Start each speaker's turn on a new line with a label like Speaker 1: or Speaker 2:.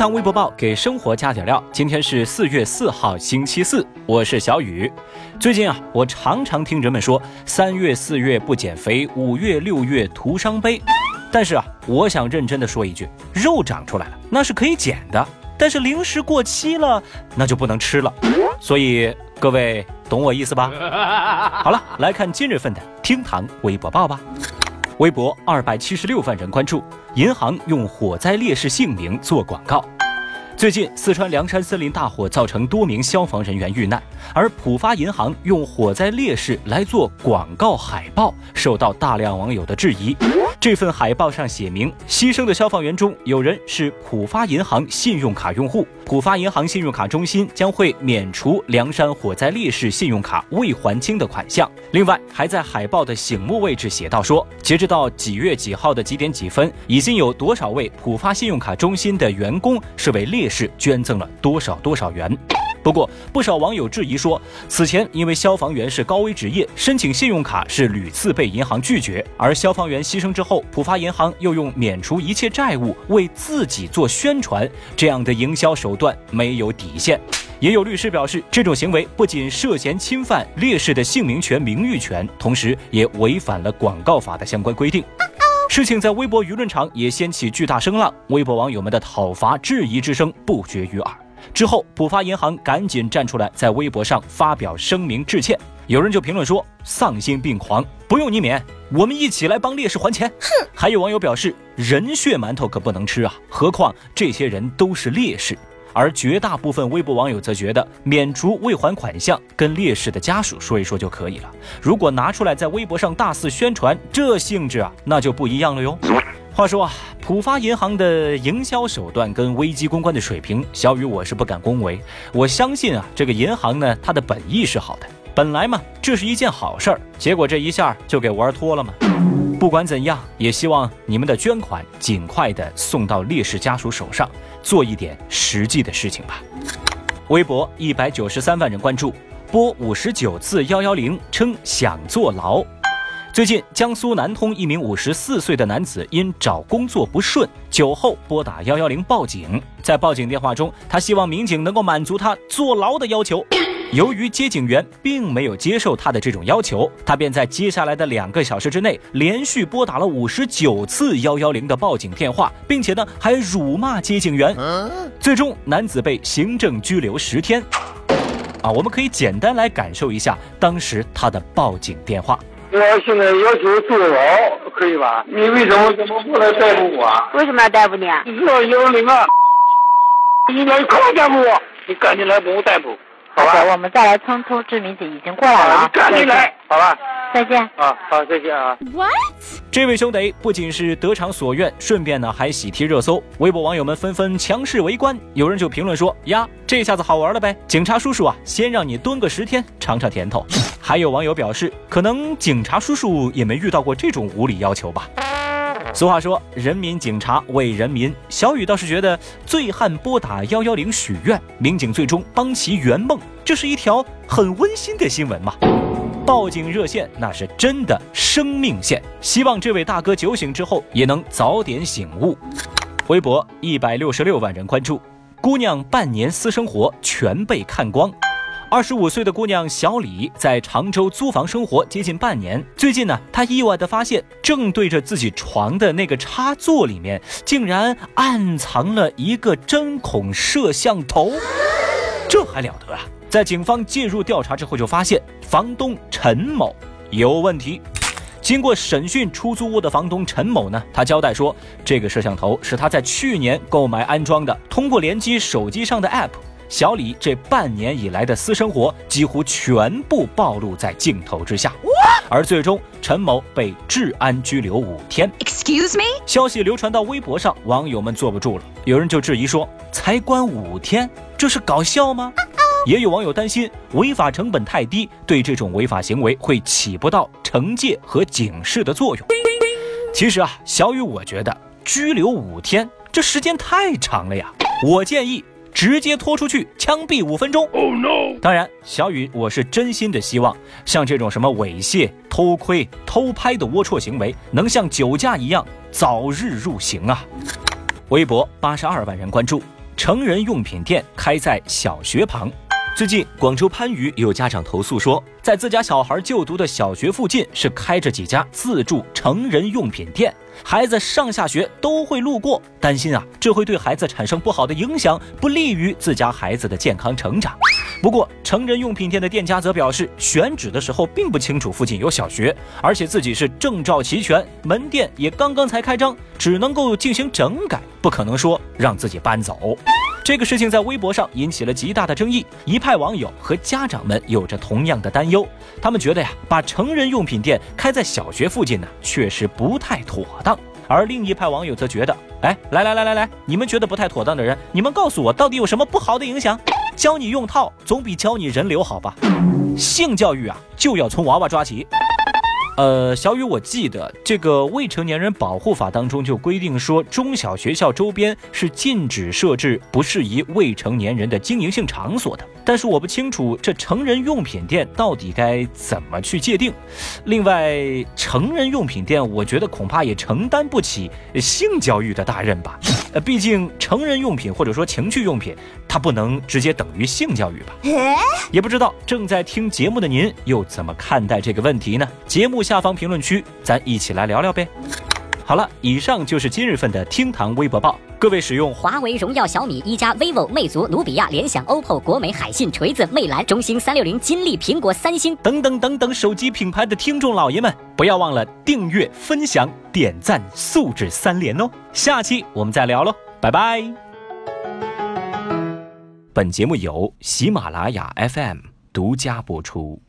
Speaker 1: 堂微博报给生活加点料。今天是四月四号，星期四，我是小雨。最近啊，我常常听人们说三月四月不减肥，五月六月徒伤悲。但是啊，我想认真的说一句，肉长出来了那是可以减的，但是零食过期了那就不能吃了。所以各位懂我意思吧？好了，来看今日份的厅堂微博报吧。微博二百七十六万人关注，银行用火灾烈士姓名做广告。最近，四川凉山森林大火造成多名消防人员遇难，而浦发银行用火灾烈士来做广告海报，受到大量网友的质疑。这份海报上写明，牺牲的消防员中有人是浦发银行信用卡用户，浦发银行信用卡中心将会免除凉山火灾烈士信用卡未还清的款项。另外，还在海报的醒目位置写到说，截止到几月几号的几点几分，已经有多少位浦发信用卡中心的员工是为烈是捐赠了多少多少元。不过，不少网友质疑说，此前因为消防员是高危职业，申请信用卡是屡次被银行拒绝，而消防员牺牲之后，浦发银行又用免除一切债务为自己做宣传，这样的营销手段没有底线。也有律师表示，这种行为不仅涉嫌侵犯烈士的姓名权、名誉权，同时也违反了广告法的相关规定。事情在微博舆论场也掀起巨大声浪，微博网友们的讨伐、质疑之声不绝于耳。之后，浦发银行赶紧站出来，在微博上发表声明致歉。有人就评论说：“丧心病狂，不用你免，我们一起来帮烈士还钱。”哼！还有网友表示：“人血馒头可不能吃啊，何况这些人都是烈士。”而绝大部分微博网友则觉得，免除未还款项，跟烈士的家属说一说就可以了。如果拿出来在微博上大肆宣传，这性质啊，那就不一样了哟。话说啊，浦发银行的营销手段跟危机公关的水平，小雨我是不敢恭维。我相信啊，这个银行呢，它的本意是好的，本来嘛，这是一件好事儿，结果这一下就给玩脱了嘛。不管怎样，也希望你们的捐款尽快的送到烈士家属手上，做一点实际的事情吧。微博一百九十三万人关注，拨五十九次幺幺零，称想坐牢。最近，江苏南通一名五十四岁的男子因找工作不顺，酒后拨打幺幺零报警。在报警电话中，他希望民警能够满足他坐牢的要求。由于接警员并没有接受他的这种要求，他便在接下来的两个小时之内连续拨打了五十九次幺幺零的报警电话，并且呢还辱骂接警员。最终，男子被行政拘留十天。啊，我们可以简单来感受一下当时他的报警电话。
Speaker 2: 我现在要求坐牢，可以吧？你为什么怎么不来逮捕我？
Speaker 3: 为什么要逮捕你？
Speaker 2: 你知道幺幺零啊？你来快逮捕我！你赶紧来把我逮捕，好吧？
Speaker 3: 我们再来通通知民警已经过来了。
Speaker 2: 你赶紧来，好吧？
Speaker 3: 再见
Speaker 2: 啊！好，再见啊
Speaker 1: ！What？这位兄弟不仅是得偿所愿，顺便呢还喜提热搜。微博网友们纷纷强势围观，有人就评论说：“呀，这下子好玩了呗！警察叔叔啊，先让你蹲个十天，尝尝甜头。”还有网友表示，可能警察叔叔也没遇到过这种无理要求吧。俗话说，人民警察为人民。小雨倒是觉得，醉汉拨打幺幺零许愿，民警最终帮其圆梦，这是一条很温馨的新闻嘛。报警热线那是真的生命线，希望这位大哥酒醒之后也能早点醒悟。微博一百六十六万人关注，姑娘半年私生活全被看光。二十五岁的姑娘小李在常州租房生活接近半年，最近呢，她意外地发现，正对着自己床的那个插座里面，竟然暗藏了一个针孔摄像头，这还了得啊！在警方介入调查之后，就发现房东陈某有问题。经过审讯，出租屋的房东陈某呢，他交代说，这个摄像头是他在去年购买安装的。通过联机手机上的 App，小李这半年以来的私生活几乎全部暴露在镜头之下。而最终，陈某被治安拘留五天。
Speaker 4: Excuse me？
Speaker 1: 消息流传到微博上，网友们坐不住了，有人就质疑说，才关五天，这是搞笑吗？也有网友担心违法成本太低，对这种违法行为会起不到惩戒和警示的作用。其实啊，小雨，我觉得拘留五天这时间太长了呀。我建议直接拖出去枪毙五分钟。Oh no！当然，小雨，我是真心的希望像这种什么猥亵、偷窥、偷拍的龌龊行为，能像酒驾一样早日入刑啊。微博八十二万人关注。成人用品店开在小学旁。最近，广州番禺有家长投诉说，在自家小孩就读的小学附近是开着几家自助成人用品店，孩子上下学都会路过，担心啊，这会对孩子产生不好的影响，不利于自家孩子的健康成长。不过，成人用品店的店家则表示，选址的时候并不清楚附近有小学，而且自己是证照齐全，门店也刚刚才开张，只能够进行整改，不可能说让自己搬走。这个事情在微博上引起了极大的争议，一派网友和家长们有着同样的担忧，他们觉得呀，把成人用品店开在小学附近呢，确实不太妥当。而另一派网友则觉得，哎，来来来来来，你们觉得不太妥当的人，你们告诉我，到底有什么不好的影响？教你用套总比教你人流好吧？性教育啊，就要从娃娃抓起。呃，小雨，我记得这个未成年人保护法当中就规定说，中小学校周边是禁止设置不适宜未成年人的经营性场所的。但是我不清楚这成人用品店到底该怎么去界定。另外，成人用品店，我觉得恐怕也承担不起性教育的大任吧。呃，毕竟成人用品或者说情趣用品，它不能直接等于性教育吧？也不知道正在听节目的您又怎么看待这个问题呢？节目下方评论区，咱一起来聊聊呗。好了，以上就是今日份的厅堂微博报。各位使用
Speaker 4: 华为、荣耀、小米、一加、vivo、魅族、努比亚、联想、OPPO、国美、海信、锤子、魅蓝、中兴、三六零、金立、苹果、三星
Speaker 1: 等等等等手机品牌的听众老爷们，不要忘了订阅、分享、点赞，素质三连哦！下期我们再聊喽，拜拜。本节目由喜马拉雅 FM 独家播出。